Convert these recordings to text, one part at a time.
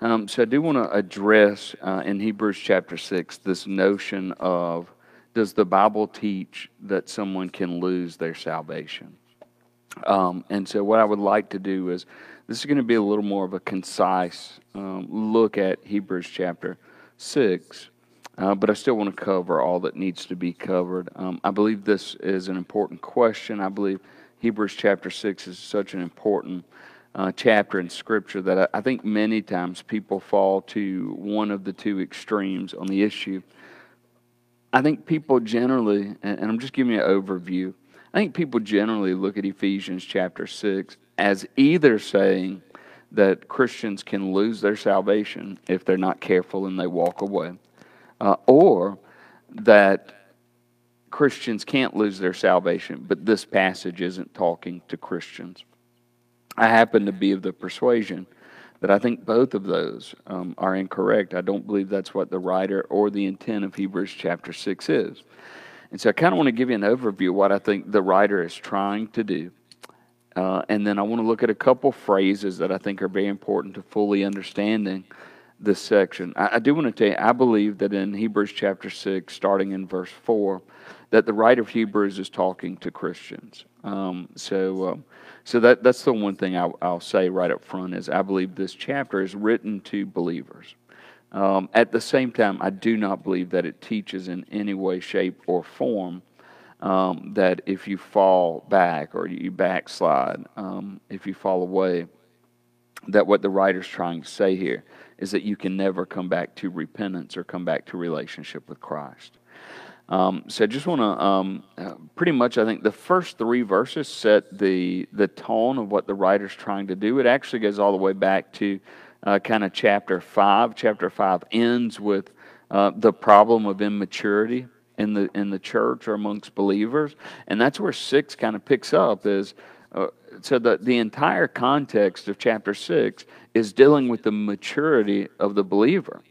Um, so I do want to address uh, in Hebrews chapter 6 this notion of does the Bible teach that someone can lose their salvation? Um, and so what I would like to do is this is going to be a little more of a concise um, look at Hebrews chapter 6. Uh, but I still want to cover all that needs to be covered. Um, I believe this is an important question. I believe Hebrews chapter 6 is such an important uh, chapter in Scripture that I, I, think many times people fall to one of the two extremes on the issue. I think people generally, and, and I'm just giving you an overview, I think people generally look at Ephesians chapter 6 as either saying that Christians can lose their salvation if they're not careful and they walk away uh, or that Christians can't lose their salvation, but this passage isn't talking to Christians. I happen to be of the persuasion that I think both of those um, are incorrect. I don't believe that's what the writer or the intent of Hebrews chapter 6 is. And so I kind of want to give you an overview of what I think the writer is trying to do. Uh, and then I want to look at a couple phrases that I think are very important to fully understanding this section. I, I do want to tell you, I believe that in Hebrews chapter 6, starting in verse 4, that the writer of Hebrews is talking to Christians. Um, so, um, so that that's the one thing I, will say right up front is I believe this chapter is written to believers. Um, at the same time, I do not believe that it teaches in any way, shape, or form um, that if you fall back or you backslide, um, if you fall away, that what the writer's trying to say here is that you can never come back to repentance or come back to relationship with Christ. Um, so I just want to um, pretty much, I think the first three verses set the the tone of what the writer's trying to do. It actually goes all the way back to uh, kind of chapter five. Chapter five ends with uh, the problem of immaturity in the in the church or amongst believers, and that's where six kind of picks up. Is uh, so the, the entire context of chapter 6 is dealing with the maturity of the believer.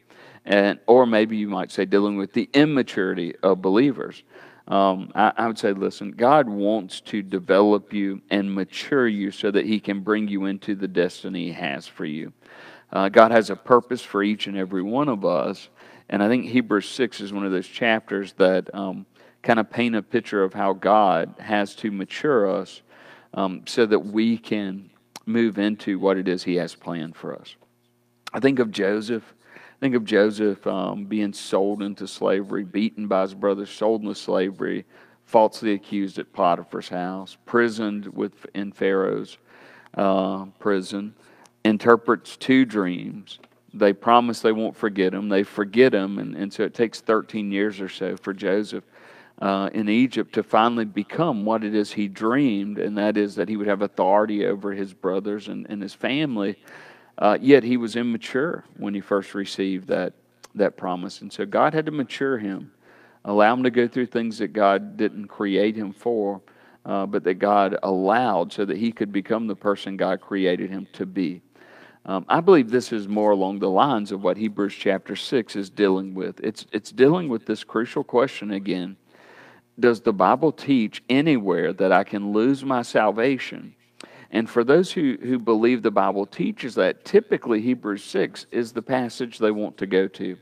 And, or maybe you might say dealing with the immaturity of believers. Um, I, I, would say, listen, God wants to develop you and mature you so that He can bring you into the destiny He has for you. Uh, God has a purpose for each and every one of us. And I think Hebrews 6 is one of those chapters that um, kind of paint a picture of how God has to mature us um, so that we can move into what it is He has planned for us. I think of Joseph. Think of Joseph um, being sold into slavery, beaten by his brothers, sold into slavery, falsely accused at Potiphar's house, prisoned with in Pharaoh's uh, prison, interprets two dreams. They promise they won't forget him. They forget him, and, and so it takes 13 years or so for Joseph uh, in Egypt to finally become what it is he dreamed, and that is that he would have authority over his brothers and, and his family. Uh, yet he was immature when he first received that, that promise. And so God had to mature him, allow him to go through things that God didn't create him for, uh, but that God allowed so that he could become the person God created him to be. Um, I believe this is more along the lines of what Hebrews chapter 6 is dealing with. It's, it's dealing with this crucial question again does the Bible teach anywhere that I can lose my salvation? And for those who, who believe the Bible teaches that, typically Hebrews 6 is the passage they want to go to.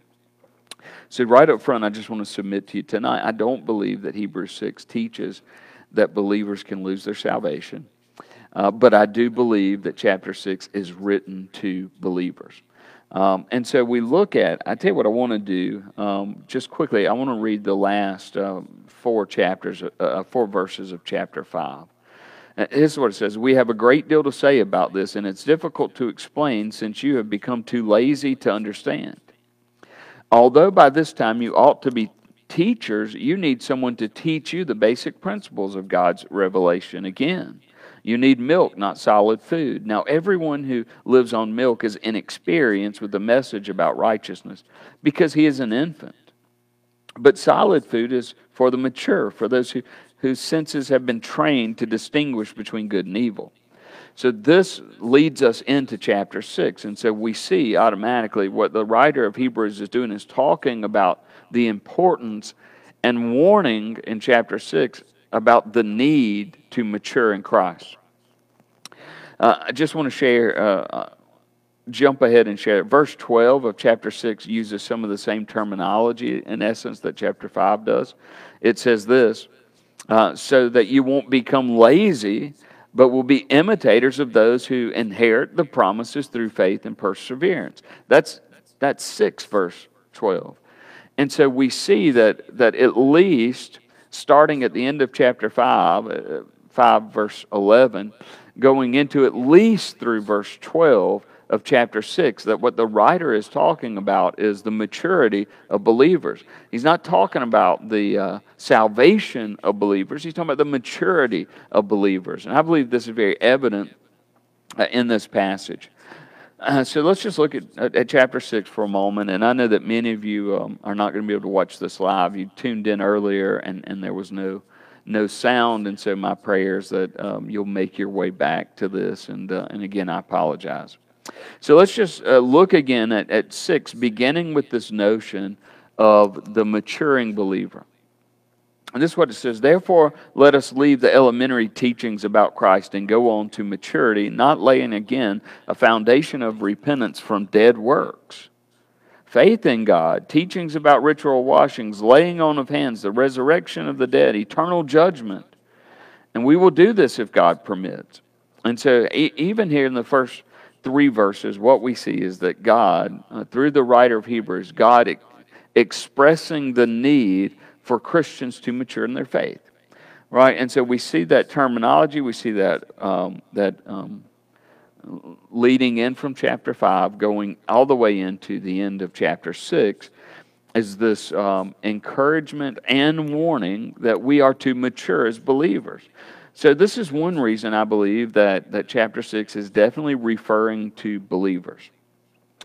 So, right up front, I just want to submit to you tonight I don't believe that Hebrews 6 teaches that believers can lose their salvation. Uh, but I do believe that chapter 6 is written to believers. Um, and so we look at, I tell you what I want to do, um, just quickly, I want to read the last uh, four chapters, uh, uh four verses of chapter 5. Uh, this is what it says We have a great deal to say about this, and it's difficult to explain since you have become too lazy to understand. Although by this time you ought to be teachers, you need someone to teach you the basic principles of God's revelation again. You need milk, not solid food. Now, everyone who lives on milk is inexperienced with the message about righteousness because he is an infant. But solid food is for the mature, for those who, whose senses have been trained to distinguish between good and evil. So, this leads us into chapter 6. And so, we see automatically what the writer of Hebrews is doing is talking about the importance and warning in chapter 6 about the need to mature in Christ. Uh, I just want to share uh, uh, jump ahead and share. Verse 12 of chapter 6 uses some of the same terminology, in essence, that chapter 5 does. It says this uh, so that you won't become lazy, but will be imitators of those who inherit the promises through faith and perseverance. That's, that's 6, verse 12. And so we see that, that at least starting at the end of chapter 5, uh, 5 verse 11, going into at least through verse 12 of chapter 6, that what the writer is talking about is the maturity of believers. He's not talking about the uh, salvation of believers, he's talking about the maturity of believers. And I believe this is very evident uh, in this passage. Uh, so let's just look at, at, chapter 6 for a moment. And I know that many of you um, are not going to be able to watch this live. You tuned in earlier and, and there was no, no sound. And so my prayers that um, you'll make your way back to this. And, uh, and again, I apologize. So let's just uh, look again at, at 6, beginning with this notion of the maturing believer. And this is what it says Therefore, let us leave the elementary teachings about Christ and go on to maturity, not laying again a foundation of repentance from dead works. Faith in God, teachings about ritual washings, laying on of hands, the resurrection of the dead, eternal judgment. And we will do this if God permits. And so, even here in the first three verses, what we see is that God, uh, through the writer of Hebrews, God expressing the need for Christians to mature in their faith, right? And so we see that terminology, we see that um, that um, leading in from chapter five, going all the way into the end of chapter six, is this um, encouragement and warning that we are to mature as believers. So this is one reason I believe that that chapter six is definitely referring to believers.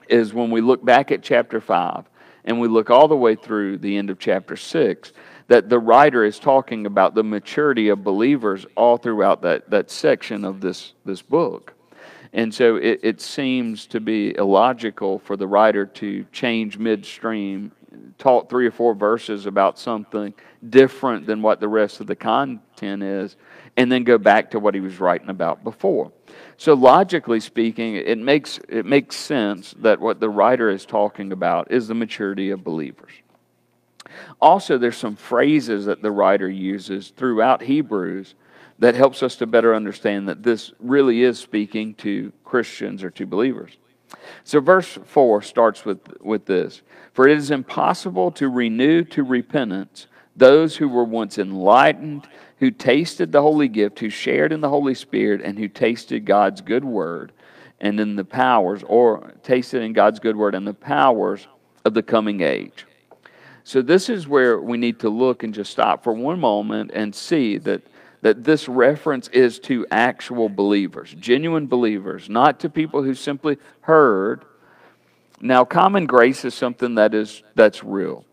Is when we look back at chapter five and we look all the way through the end of chapter 6, that the writer is talking about the maturity of believers all throughout that, that section of this, this book. And so it, it seems to be illogical for the writer to change midstream, talk three or four verses about something different than what the rest of the content is, and then go back to what he was writing about before. So logically speaking, it makes it makes sense that what the writer is talking about is the maturity of believers. Also, there's some phrases that the writer uses throughout Hebrews that helps us to better understand that this really is speaking to Christians or to believers. So, verse 4 starts with, with this For it is impossible to renew to repentance those who were once enlightened who tasted the holy gift, who shared in the Holy Spirit, and who tasted God's good word and in the powers, or tasted in God's good word and the powers of the coming age. So, this is where we need to look and just stop for one moment and see that, that this reference is to actual believers, genuine believers, not to people who simply heard. Now, common grace is something that is, that's real.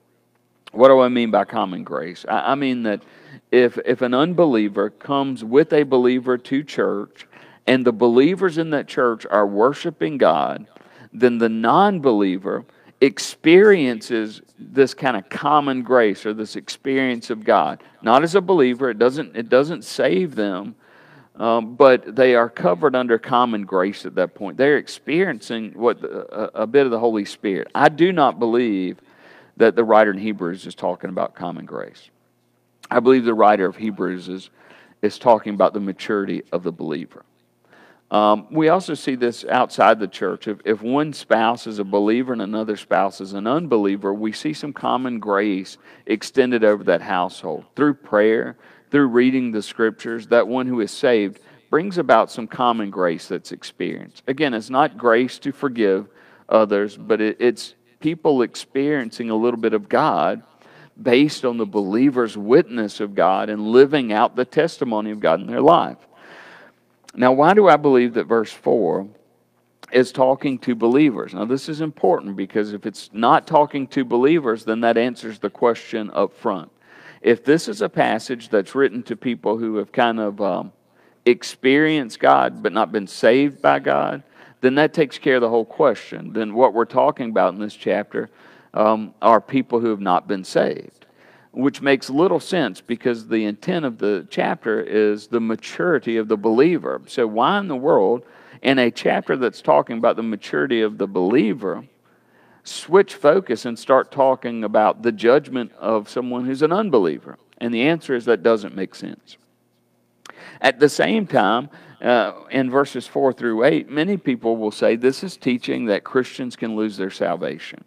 What do I mean by common grace? I, I mean that if, if an unbeliever comes with a believer to church and the believers in that church are worshiping God, then the non believer experiences this kind of common grace or this experience of God. Not as a believer, it doesn't, it doesn't save them, um, but they are covered under common grace at that point. They're experiencing what a, a bit of the Holy Spirit. I do not believe that the writer in Hebrews is talking about common grace. I believe the writer of Hebrews is, is talking about the maturity of the believer. Um, we also see this outside the church. If, if one spouse is a believer and another spouse is an unbeliever, we see some common grace extended over that household. Through prayer, through reading the scriptures, that one who is saved brings about some common grace that's experienced. Again, it's not grace to forgive others, but it, it's people experiencing a little bit of God based on the believer's witness of God and living out the testimony of God in their life. Now, why do I believe that verse 4 is talking to believers? Now, this is important because if it's not talking to believers, then that answers the question up front. If this is a passage that's written to people who have kind of um, experienced God but not been saved by God, then that takes care of the whole question. Then what we're talking about in this chapter um, are people who have not been saved, which makes little sense because the intent of the chapter is the maturity of the believer. So, why in the world, in a chapter that's talking about the maturity of the believer, switch focus and start talking about the judgment of someone who's an unbeliever? And the answer is that doesn't make sense. At the same time, uh, in verses 4 through 8, many people will say this is teaching that Christians can lose their salvation.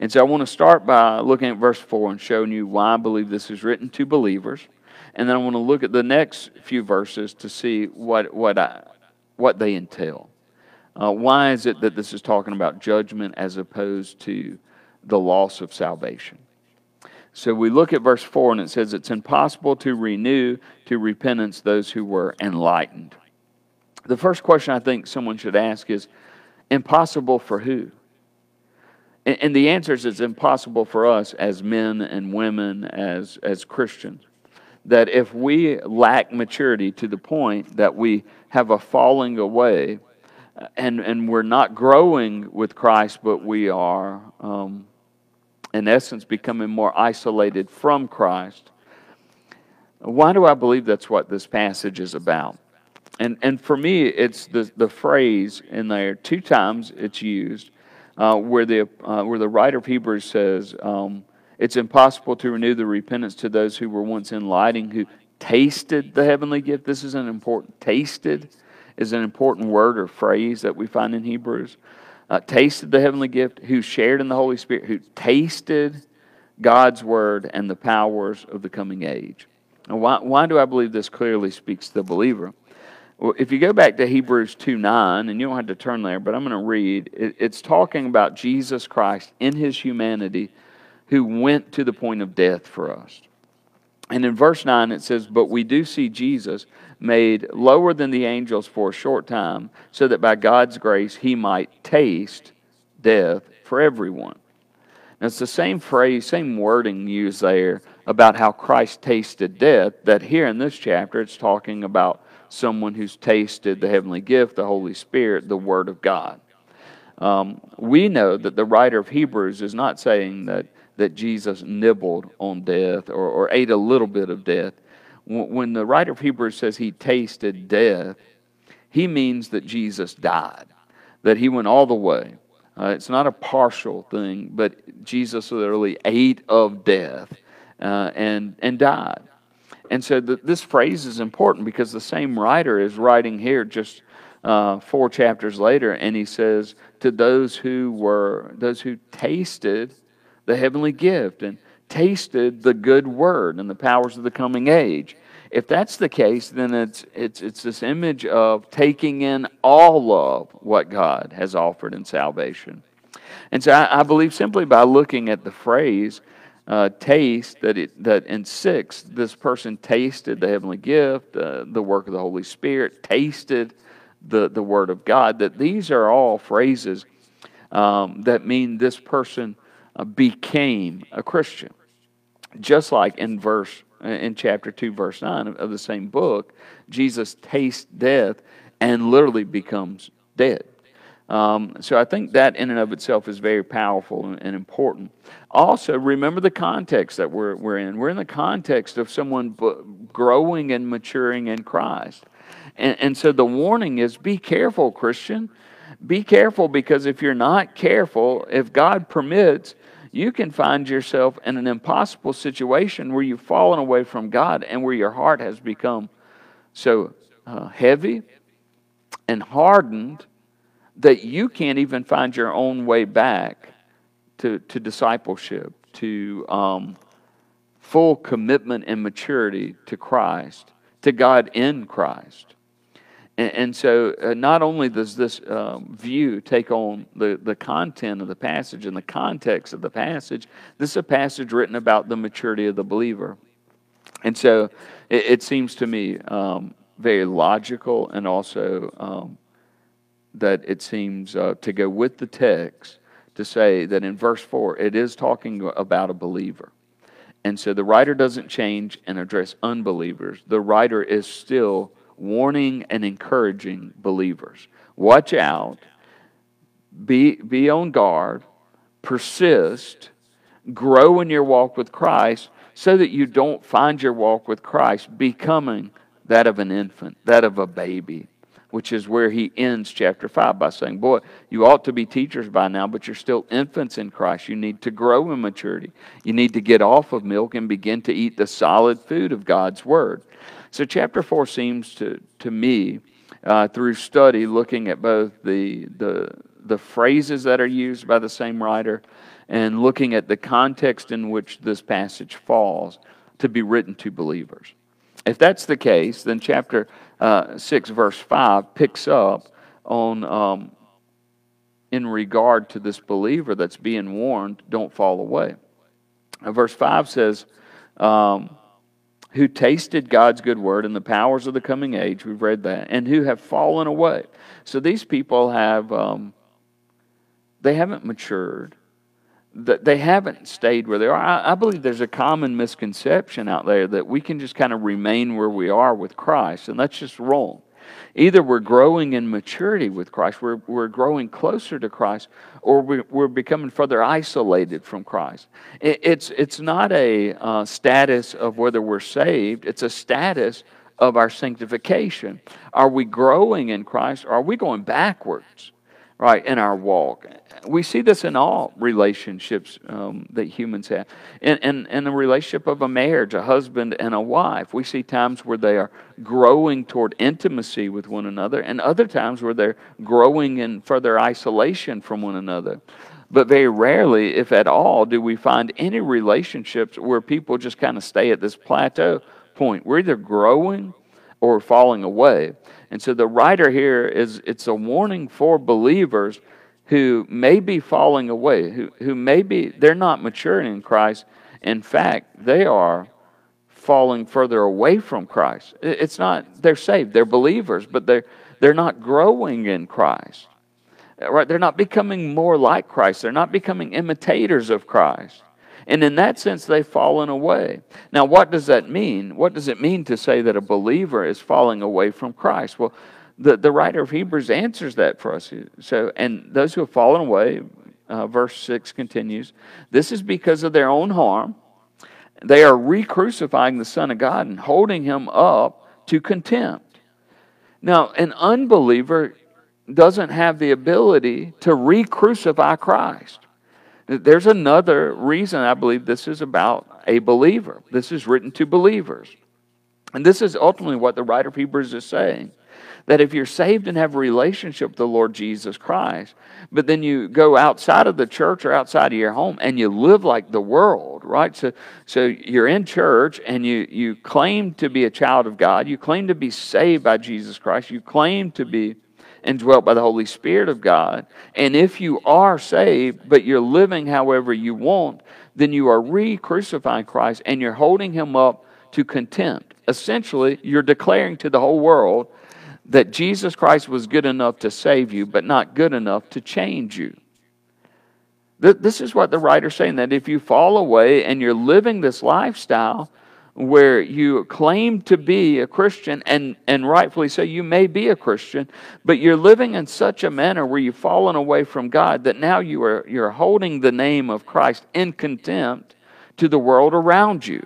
And so I want to start by looking at verse 4 and showing you why I believe this is written to believers. And then I want to look at the next few verses to see what, what, I, what they entail. Uh, why is it that this is talking about judgment as opposed to the loss of salvation? So we look at verse 4 and it says, It's impossible to renew to repentance those who were enlightened. The first question I think someone should ask is, Impossible for who? And, the answer is it's impossible for us as men and women, as, as Christians, that if we lack maturity to the point that we have a falling away and, and we're not growing with Christ, but we are, um, in essence, becoming more isolated from Christ. Why do I believe that's what this passage is about? And, and for me, it's the, the phrase in there, two times it's used uh, where, the, uh, where the writer of Hebrews says, um, It's impossible to renew the repentance to those who were once enlightening, who tasted the heavenly gift. This is an important, tasted is an important word or phrase that we find in Hebrews. Uh, tasted the heavenly gift, who shared in the Holy Spirit, who tasted God's word and the powers of the coming age. Now, why, why do I believe this clearly speaks to the believer? Well, if you go back to Hebrews 2 9, and you don't have to turn there, but I'm going to read, it, it's talking about Jesus Christ in his humanity who went to the point of death for us. And in verse 9, it says, But we do see Jesus made lower than the angels for a short time, so that by God's grace he might taste death for everyone. Now, it's the same phrase, same wording used there about how Christ tasted death, that here in this chapter it's talking about someone who's tasted the heavenly gift, the Holy Spirit, the Word of God. Um, we know that the writer of Hebrews is not saying that, that Jesus nibbled on death or, or ate a little bit of death. When the writer of Hebrews says he tasted death, he means that Jesus died, that he went all the way. Uh, it's not a partial thing, but Jesus literally ate of death uh, and, and died. And so the, this phrase is important because the same writer is writing here just uh, four chapters later, and he says, To those who were, those who tasted the heavenly gift and tasted the good word and the powers of the coming age. If that's the case, then it's, it's, it's this image of taking in all of what God has offered in salvation. And so I, I believe simply by looking at the phrase, uh, taste that it that in six this person tasted the heavenly gift, uh, the work of the Holy Spirit, tasted the the Word of God. That these are all phrases um, that mean this person uh, became a Christian. Just like in verse in chapter two, verse nine of, of the same book, Jesus tastes death and literally becomes dead. Um, so I think that in and of itself is very powerful and, and, important. Also, remember the context that we're, we're in. We're in the context of someone growing and maturing in Christ. And, and so the warning is be careful, Christian. Be careful because if you're not careful, if God permits, you can find yourself in an impossible situation where you've fallen away from God and where your heart has become so uh, heavy and hardened that you can't even find your own way back to, to discipleship, to um, full commitment and maturity to Christ, to God in Christ. And, and so, uh, not only does this um, view take on the, the content of the passage and the context of the passage, this is a passage written about the maturity of the believer. And so, it, it seems to me um, very logical and also um, that it seems uh, to go with the text to say that in verse 4 it is talking about a believer. And so the writer doesn't change and address unbelievers. The writer is still warning and encouraging believers. Watch out, be, be on guard, persist, grow in your walk with Christ so that you don't find your walk with Christ becoming that of an infant, that of a baby, which is where he ends chapter 5 by saying, Boy, you ought to be teachers by now, but you're still infants in Christ. You need to grow in maturity. You need to get off of milk and begin to eat the solid food of God's Word. So, chapter 4 seems to, to me, uh, through study, looking at both the, the, the phrases that are used by the same writer and looking at the context in which this passage falls, to be written to believers. If that's the case, then chapter uh, 6, verse 5 picks up on, um, in regard to this believer that's being warned, don't fall away. Uh, verse 5 says, um, who tasted God's good word and the powers of the coming age, we've read that, and who have fallen away. So these people have, um, they haven't matured they haven't stayed where they are. I, believe there's a common misconception out there that we can just kind of remain where we are with Christ, and that's just wrong. Either we're growing in maturity with Christ, we're, we're growing closer to Christ, or we're, we're becoming further isolated from Christ. It, it's, it's not a uh, status of whether we're saved, it's a status of our sanctification. Are we growing in Christ, or are we going backwards? Right, in our walk. We see this in all relationships um, that humans have. In, in, in the relationship of a marriage, a husband and a wife, we see times where they are growing toward intimacy with one another, and other times where they're growing in further isolation from one another. But very rarely, if at all, do we find any relationships where people just kind of stay at this plateau point. We're either growing or falling away. And so the writer here is it's a warning for believers who may be falling away, who, who may be, they're not maturing in Christ. In fact, they are falling further away from Christ. It's not, they're saved, they're believers, but they're, they're not growing in Christ. Right? They're not becoming more like Christ. They're not becoming imitators of Christ. And in that sense, they've fallen away. Now, what does that mean? What does it mean to say that a believer is falling away from Christ? Well, the, the writer of Hebrews answers that for us. So, and those who have fallen away, uh, verse 6 continues, this is because of their own harm. They are re crucifying the Son of God and holding him up to contempt. Now, an unbeliever doesn't have the ability to re crucify Christ. There's another reason I believe this is about a believer. This is written to believers. And this is ultimately what the writer of Hebrews is saying that if you're saved and have a relationship with the Lord Jesus Christ, but then you go outside of the church or outside of your home and you live like the world, right? So, so you're in church and you, you claim to be a child of God, you claim to be saved by Jesus Christ, you claim to be indwelt by the Holy Spirit of God. And if you are saved, but you're living however you want, then you are re crucifying Christ and you're holding him up to contempt. Essentially, you're declaring to the whole world that Jesus Christ was good enough to save you, but not good enough to change you. This is what the writer's saying that if you fall away and you're living this lifestyle, where you claim to be a Christian, and, and rightfully so, you may be a Christian, but you're living in such a manner where you've fallen away from God that now you are, you're holding the name of Christ in contempt to the world around you.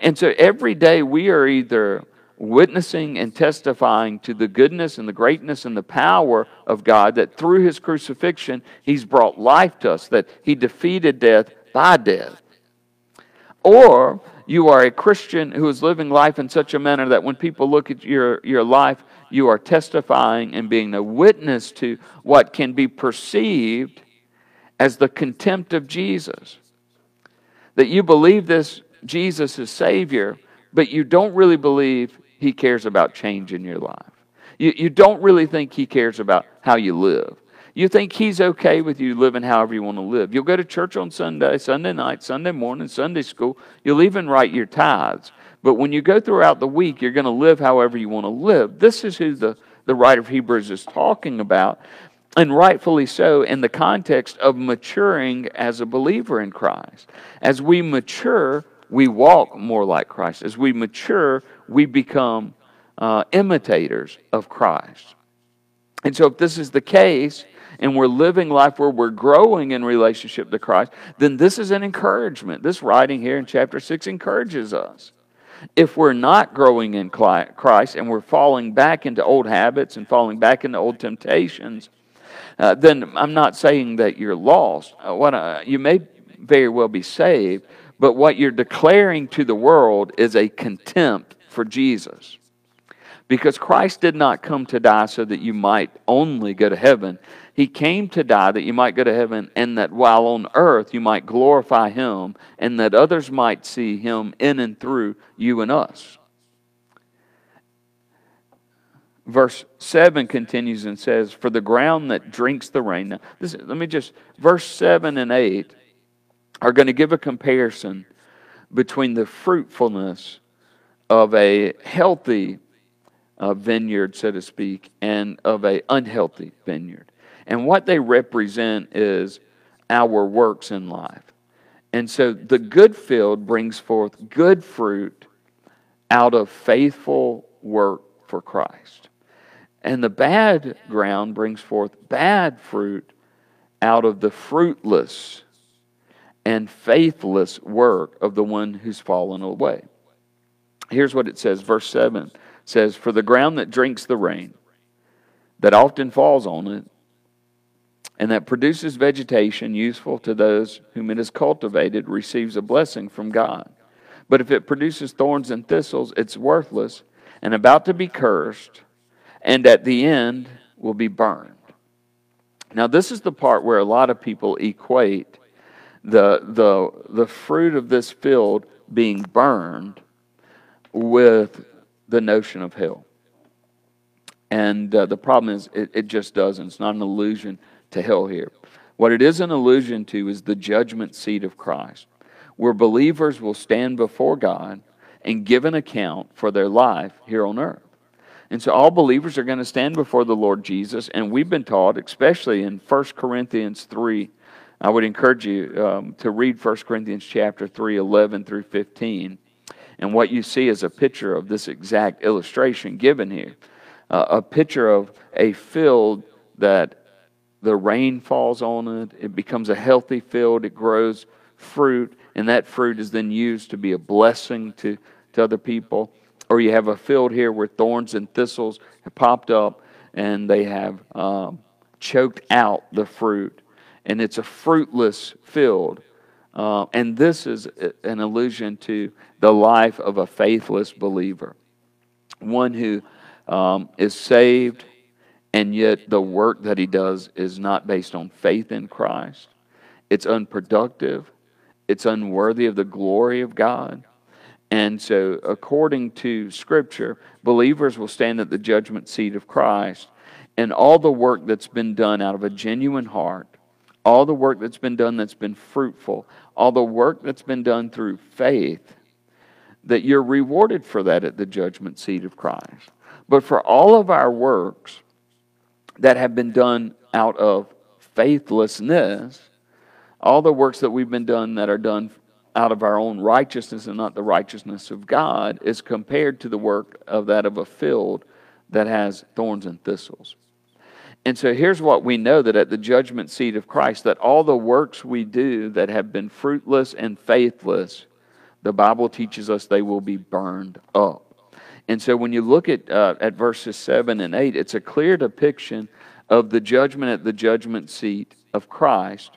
And so every day we are either witnessing and testifying to the goodness and the greatness and the power of God that through his crucifixion, he's brought life to us, that he defeated death by death. Or you are a Christian who is living life in such a manner that when people look at your, your life, you are testifying and being a witness to what can be perceived as the contempt of Jesus. That you believe this Jesus is Savior, but you don't really believe He cares about change in your life. You, you don't really think He cares about how you live. You think He's okay with you living however you want to live. You'll go to church on Sunday, Sunday night, Sunday morning, Sunday school. You'll even write your tithes. But when you go throughout the week, you're going to live however you want to live. This is who the, the writer of Hebrews is talking about, and rightfully so, in the context of maturing as a believer in Christ. As we mature, we walk more like Christ. As we mature, we become uh, imitators of Christ. And so, if this is the case, and we're living life where we're growing in relationship to Christ, then this is an encouragement. This writing here in chapter 6 encourages us If we're not growing in Christ and we're falling back into old habits and falling back into old temptations, uh, then I'm not saying that you're lost. Uh, what I, you may very well be saved, but what you're declaring to the world is a contempt for Jesus. Because Christ did not come to die so that you might only go to heaven. He came to die that you might go to heaven, and that while on earth you might glorify Him, and that others might see Him in and through you and us. Verse 7 continues and says, For the ground that drinks the rain. Now, this, let me just, verse 7 and 8 are going to give a comparison between the fruitfulness of a healthy uh, vineyard, so to speak, and of a unhealthy vineyard. And what they represent is our works in life. And so the good field brings forth good fruit out of faithful work for Christ. And the bad ground brings forth bad fruit out of the fruitless and faithless work of the one who's fallen away. Here's what it says, verse 7 says, For the ground that drinks the rain, that often falls on it, and that produces vegetation useful to those whom it is cultivated, receives a blessing from God. But if it produces thorns and thistles, it's worthless and about to be cursed, and at the end will be burned. Now, this is the part where a lot of people equate the, the, the fruit of this field being burned with the notion of hell. And uh, the problem is, it, it just doesn't. It's not an allusion to hell here. What it is an allusion to is the judgment seat of Christ, where believers will stand before God and give an account for their life here on earth. And so all believers are going to stand before the Lord Jesus, and we've been taught, especially in 1 Corinthians 3, I would encourage you um, to read 1 Corinthians chapter 3, 11 through 15. And what you see is a picture of this exact illustration given here uh, a picture of a field that the rain falls on it, it becomes a healthy field, it grows fruit, and that fruit is then used to be a blessing to, to other people. Or you have a field here where thorns and thistles have popped up and they have um, choked out the fruit, and it's a fruitless field. Uh, and this is an allusion to the life of a faithless believer, one who um, is saved, and yet the work that he does is not based on faith in Christ. It's unproductive, it's unworthy of the glory of God. And so, according to Scripture, believers will stand at the judgment seat of Christ, and all the work that's been done out of a genuine heart all the work that's been done that's been fruitful, all the work that's been done through faith, that you're rewarded for that at the judgment seat of Christ. But for all of our works that have been done out of faithlessness, all the works that we've been done that are done out of our own righteousness and not the righteousness of God is compared to the work of that of a field that has thorns and thistles. And so here's what we know that at the judgment seat of Christ, that all the works we do that have been fruitless and faithless, the Bible teaches us they will be burned up. And so when you look at, uh, at verses 7 and 8, it's a clear depiction of the judgment at the judgment seat of Christ,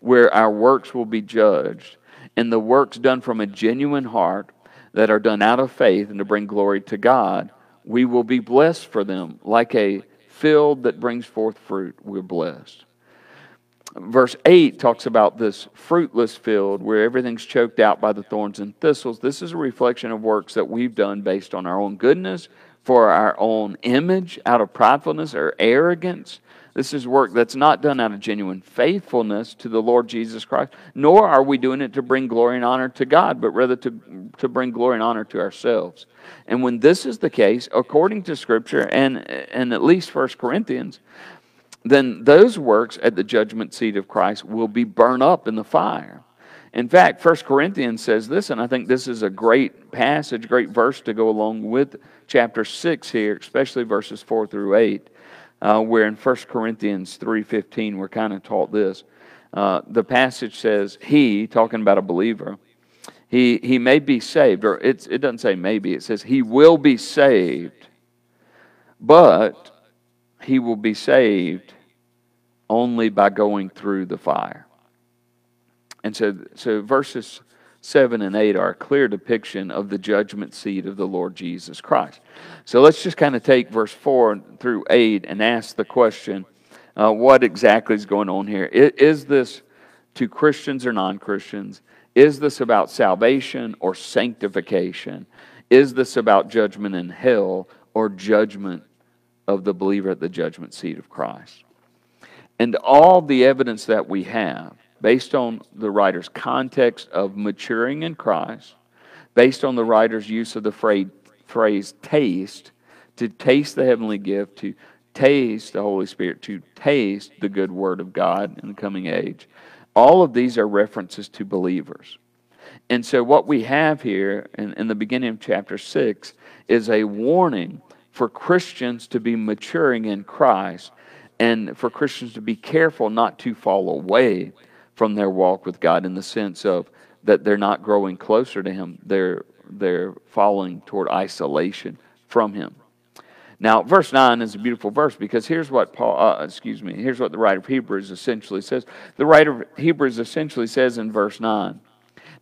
where our works will be judged. And the works done from a genuine heart that are done out of faith and to bring glory to God, we will be blessed for them like a field that brings forth fruit, we're blessed. Verse 8 talks about this fruitless field where everything's choked out by the thorns and thistles. This is a reflection of works that we've done based on our own goodness, for our own image, out of pridefulness or arrogance. This is work that's not done out of genuine faithfulness to the Lord Jesus Christ, nor are we doing it to bring glory and honor to God, but rather to, to bring glory and honor to ourselves. And when this is the case, according to Scripture and, and at least First Corinthians, then those works at the judgment seat of Christ will be burned up in the fire. In fact, First Corinthians says this, and I think this is a great passage, great verse to go along with chapter 6 here, especially verses 4 through 8 uh, where in 1 Corinthians 3.15 we're kind of taught this. Uh, the passage says, He, talking about a believer, He, he may be saved, or it's, it doesn't say maybe, it says he will be saved, but he will be saved only by going through the fire. And so, so verses 7 and 8 are a clear depiction of the judgment seat of the Lord Jesus Christ. So let's just kind of take verse 4 through 8 and ask the question uh, what exactly is going on here? Is, is this to Christians or non Christians? Is this about salvation or sanctification? Is this about judgment in hell or judgment of the believer at the judgment seat of Christ? And all the evidence that we have, based on the writer's context of maturing in Christ, based on the writer's use of the phrase, taste, to taste the heavenly gift, to taste the Holy Spirit, to taste the good word of God in the coming age. All of these are references to believers. And so, what we have here in, in the beginning of chapter 6 is a warning for Christians to be maturing in Christ and for Christians to be careful not to fall away from their walk with God in the sense of that they're not growing closer to Him, they're, they're falling toward isolation from Him. Now, verse 9 is a beautiful verse because here's what Paul, uh, excuse me, here's what the writer of Hebrews essentially says. The writer of Hebrews essentially says in verse 9,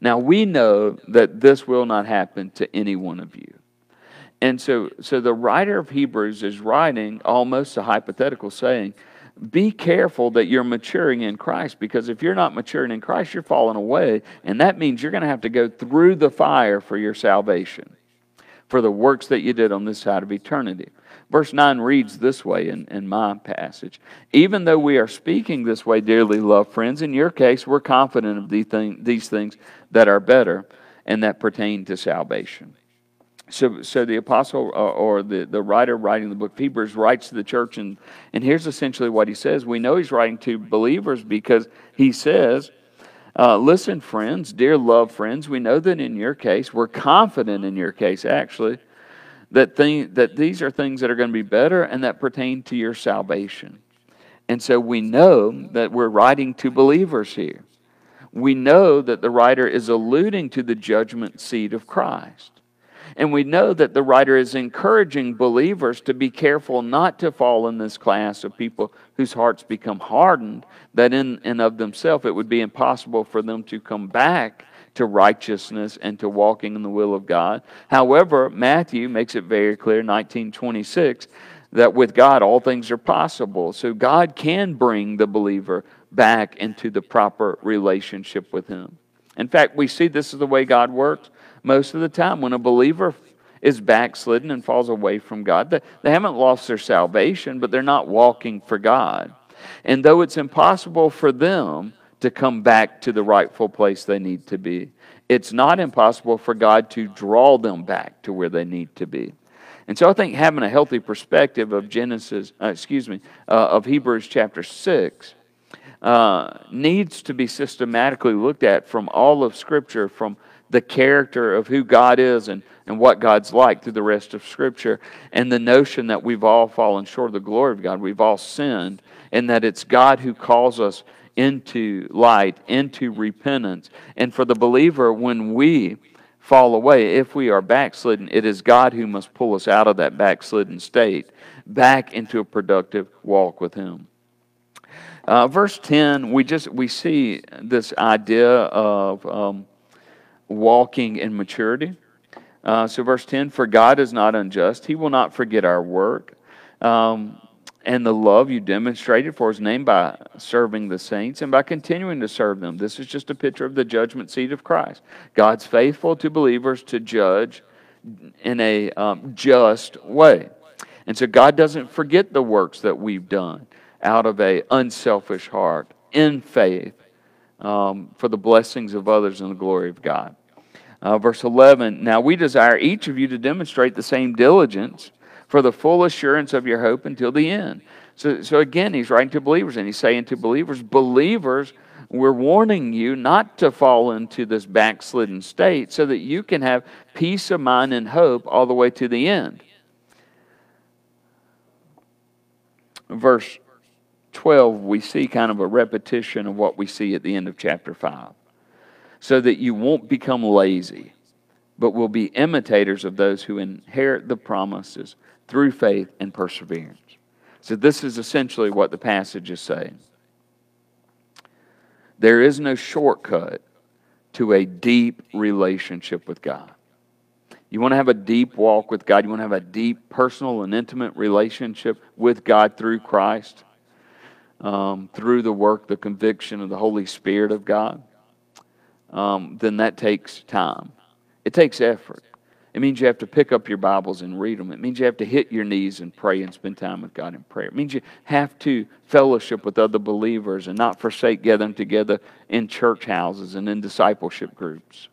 Now we know that this will not happen to any one of you. And so, so the writer of Hebrews is writing almost a hypothetical saying, be careful that you're maturing in Christ because if you're not maturing in Christ, you're falling away. And that means you're going to have to go through the fire for your salvation, for the works that you did on this side of eternity. Verse 9 reads this way in, in my passage Even though we are speaking this way, dearly loved friends, in your case, we're confident of these, these things that are better and that pertain to salvation. So, so the apostle uh, or the, the writer writing the book of Hebrews writes to the church, and, and here's essentially what he says. We know he's writing to believers because he says, uh, Listen, friends, dear loved friends, we know that in your case, we're confident in your case, actually, that, thing, that these are things that are going to be better and that pertain to your salvation. And so we know that we're writing to believers here. We know that the writer is alluding to the judgment seat of Christ. And we know that the writer is encouraging believers to be careful not to fall in this class of people whose hearts become hardened, that in and of themselves it would be impossible for them to come back to righteousness and to walking in the will of God. However, Matthew makes it very clear, 1926, that with God all things are possible. So God can bring the believer back into the proper relationship with Him. In fact, we see this is the way God works most of the time. When a believer is backslidden and falls away from God, they, haven't lost their salvation, but they're not walking for God. And though it's impossible for them to come back to the rightful place they need to be. It's not impossible for God to draw them back to where they need to be. And so I think having a healthy perspective of Genesis, uh, excuse me, uh, of Hebrews chapter 6 uh, needs to be systematically looked at from all of Scripture, from the character of who God is and, and what God's like through the rest of Scripture, and the notion that we've all fallen short of the glory of God. We've all sinned, and that it's God who calls us into light, into repentance. And for the believer, when we fall away, if we are backslidden, it is God who must pull us out of that backslidden state back into a productive walk with Him. Uh, verse 10, we just we see this idea of um, walking in maturity. Uh, so, verse 10 For God is not unjust, He will not forget our work. Um, and the love you demonstrated for his name by serving the saints and by continuing to serve them. This is just a picture of the judgment seat of Christ. God's faithful to believers to judge in a um, just way. And so God doesn't forget the works that we've done out of a unselfish heart in faith um, for the blessings of others and the glory of God. Uh, verse 11 Now we desire each of you to demonstrate the same diligence for the full assurance of your hope until the end. So, so again, he's writing to believers, and he's saying to believers, believers, we're warning you not to fall into this backslidden state so that you can have peace of mind and hope all the way to the end. Verse 12, we see kind of a repetition of what we see at the end of chapter 5. so that you won't become lazy, but will be imitators of those who inherit the promises through faith and perseverance. So, this is essentially what the passage is saying. There is no shortcut to a deep relationship with God. You want to have a deep walk with God. You want to have a deep personal and intimate relationship with God through Christ, um, through the work, the conviction of the Holy Spirit of God. Um, then that takes time. It takes effort. It means you have to pick up your Bibles and read them. It means you have to hit your knees and pray and spend time with God in prayer. It means you have to fellowship with other believers and not forsake gathering together in church houses and in discipleship groups.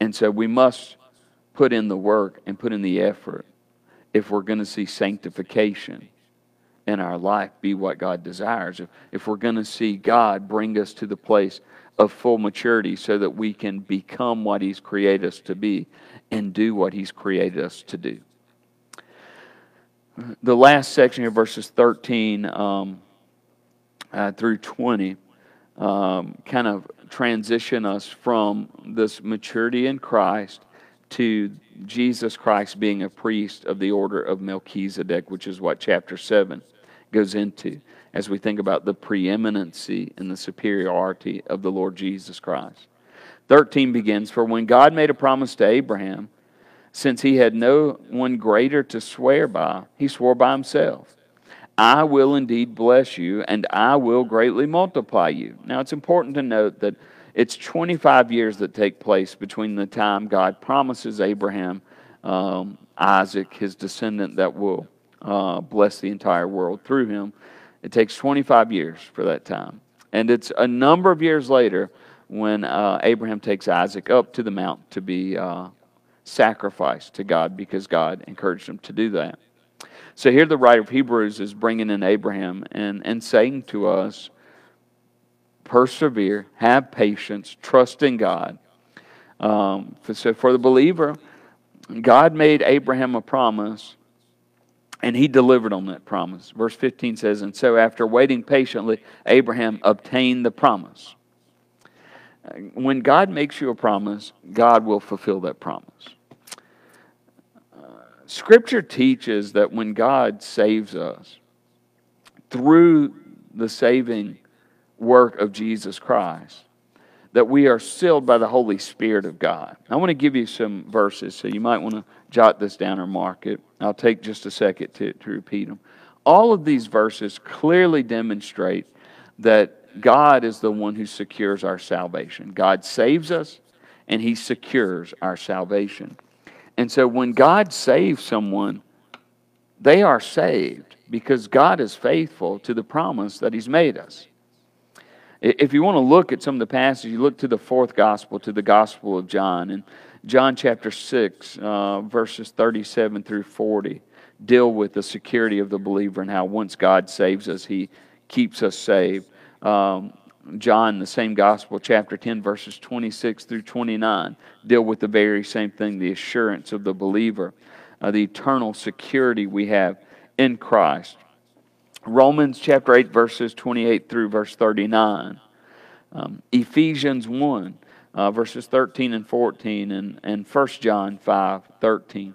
And so we must put in the work and put in the effort if we're going to see sanctification in our life be what God desires. If, if we're going to see God bring us to the place of full maturity so that we can become what He's created us to be and do what He's created us to do. The last section here, verses 13 um, uh, through 20, um, kind of transition us from this maturity in Christ to Jesus Christ being a priest of the order of Melchizedek, which is what chapter 7 goes into as we think about the preeminency and the superiority of the Lord Jesus Christ. 13 begins For when God made a promise to Abraham, since he had no one greater to swear by, he swore by himself. I will indeed bless you, and I will greatly multiply you. Now, it's important to note that it's 25 years that take place between the time God promises Abraham um, Isaac, his descendant that will uh, bless the entire world through him, it takes 25 years for that time. And it's a number of years later when uh, Abraham takes Isaac up to the mount to be uh, sacrificed to God because God encouraged him to do that. So here the writer of Hebrews is bringing in Abraham and, and saying to us, persevere, have patience, trust in God. Um, so for the believer, God made Abraham a promise and he delivered on that promise. Verse 15 says, And so after waiting patiently, Abraham obtained the promise. When God makes you a promise, God will fulfill that promise. Uh, scripture teaches that when God saves us through the saving work of Jesus Christ, that we are sealed by the Holy Spirit of God. I want to give you some verses, so you might want to jot this down or mark it. I'll take just a second to, to repeat them. All of these verses clearly demonstrate that God is the one who secures our salvation. God saves us, and He secures our salvation. And so when God saves someone, they are saved because God is faithful to the promise that He's made us. If you want to look at some of the passages, you look to the fourth gospel, to the Gospel of John. And John chapter 6, uh, verses 37 through 40, deal with the security of the believer and how once God saves us, he keeps us saved. Um, John, the same gospel, chapter 10, verses 26 through 29, deal with the very same thing the assurance of the believer, uh, the eternal security we have in Christ. Romans chapter 8, verses 28 through verse 39. Um, Ephesians 1, uh, verses 13 and 14, and, and 1 John 5, 13.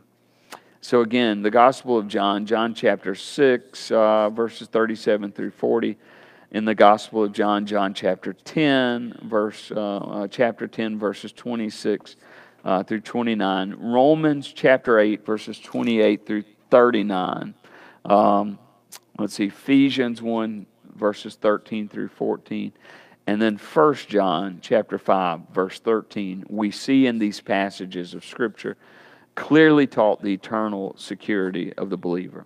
So again, the Gospel of John, John chapter 6, uh, verses 37 through 40. In the Gospel of John, John chapter 10, verse, uh, uh chapter 10, verses 26 uh, through 29. Romans chapter 8, verses 28 through 39. Um, let's see, Ephesians 1, verses 13 through 14. And then 1 John chapter 5, verse 13. We see in these passages of Scripture clearly taught the eternal security of the believer.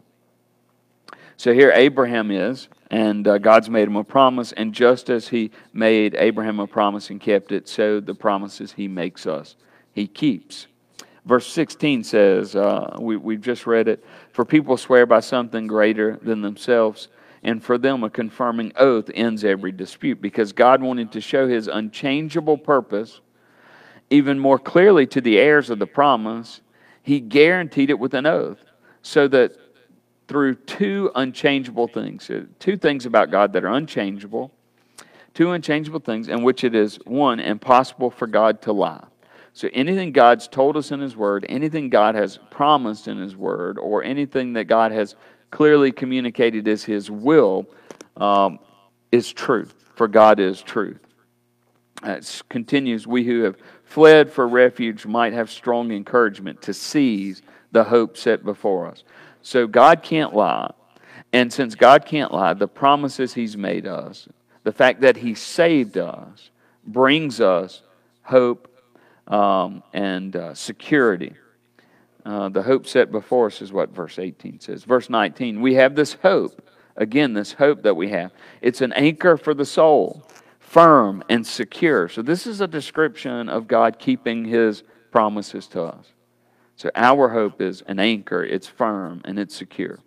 So here Abraham is, and uh, God's made him a promise, and just as he made Abraham a promise and kept it, so the promises he makes us, he keeps. Verse 16 says, uh, we, we've just read it, for people swear by something greater than themselves, and for them a confirming oath ends every dispute, because God wanted to show his unchangeable purpose even more clearly to the heirs of the promise. He guaranteed it with an oath, so that through two unchangeable things, uh, two things about God that are unchangeable, two unchangeable things in which it is, one, impossible for God to lie. So anything God's told us in His Word, anything God has promised in His Word, or anything that God has clearly communicated as His will, um, is truth. For God is truth. It continues, we who have fled for refuge might have strong encouragement to seize the hope set before us. So God can't lie. And since God can't lie, the promises He's made us, the fact that He saved us, brings us hope um, and uh, security. Uh, the hope set before us is what verse 18 says. Verse 19, we have this hope. Again, this hope that we have. It's an anchor for the soul firm and secure. So, this is a description of God keeping His promises to us. So, our hope is an anchor, it's firm and it's secure.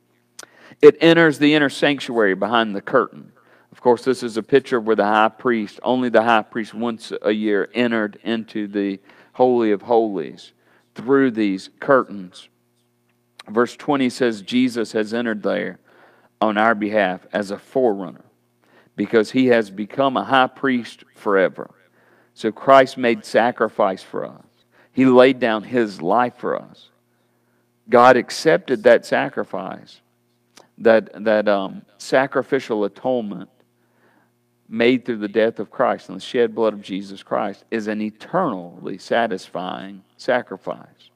It enters the inner sanctuary behind the curtain. Of course, this is a picture where the high priest, only the high priest once a year, entered into the Holy of Holies through these curtains. Verse 20 says, Jesus has entered there on our behalf as a forerunner because he has become a high priest forever. So Christ made sacrifice for us. He laid down his life for us. God accepted that sacrifice, that, that um, sacrificial atonement made through the death of Christ and the shed blood of Jesus Christ is an eternally satisfying sacrifice.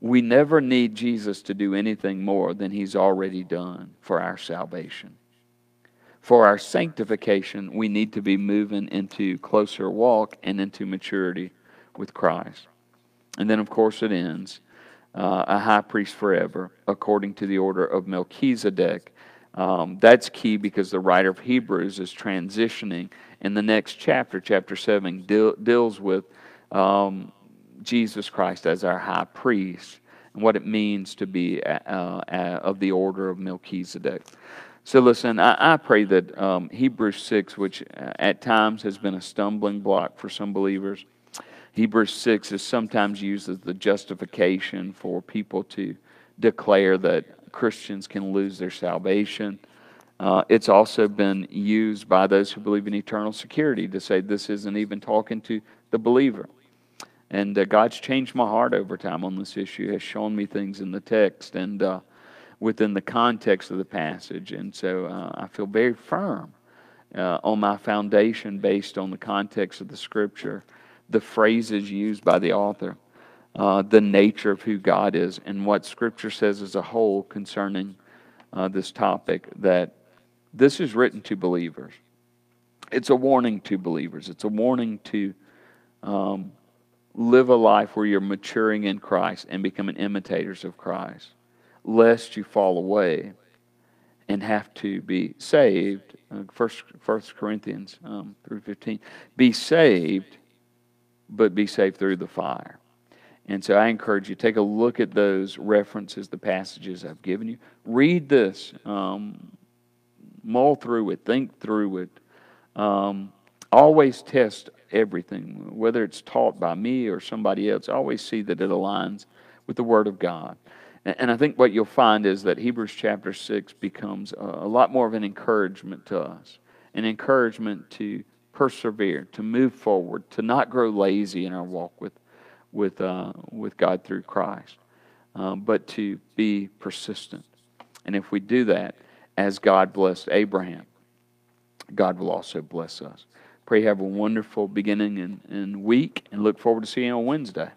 We never need Jesus to do anything more than he's already done for our salvation for our sanctification, we need to be moving into closer walk and into maturity with Christ. And then, of course, it ends uh, a high priest forever, according to the order of Melchizedek. Um, that's key because the writer of Hebrews is transitioning. In the next chapter, chapter 7, deal, deals with um, Jesus Christ as our high priest and what it means to be uh, uh, of the order of Melchizedek. So listen, I, I pray that um, Hebrews 6, which uh, at times has been a stumbling block for some believers, Hebrews 6 is sometimes used as the justification for people to declare that Christians can lose their salvation. Uh, it's also been used by those who believe in eternal security to say this isn't even talking to the believer. And uh, God's changed my heart over time on this issue, has shown me things in the text. And uh, within the context of the passage. And so uh, I feel very firm uh, on my foundation based on the context of the scripture, the phrases used by the author, uh, the nature of who God is, and what scripture says as a whole concerning uh, this topic that this is written to believers. It's a warning to believers. It's a warning to um, live a life where you're maturing in Christ and becoming imitators of Christ lest you fall away and have to be saved. Uh, First, First Corinthians um, three fifteen. Be saved, but be saved through the fire. And so I encourage you take a look at those references, the passages I've given you. Read this, um, mull through it, think through it. Um, always test everything, whether it's taught by me or somebody else. Always see that it aligns with the Word of God. And I think what you'll find is that Hebrews chapter 6 becomes a lot more of an encouragement to us, an encouragement to persevere, to move forward, to not grow lazy in our walk with, with, uh, with God through Christ, um, but to be persistent. And if we do that, as God blessed Abraham, God will also bless us. Pray you have a wonderful beginning and, and week, and look forward to seeing you on Wednesday.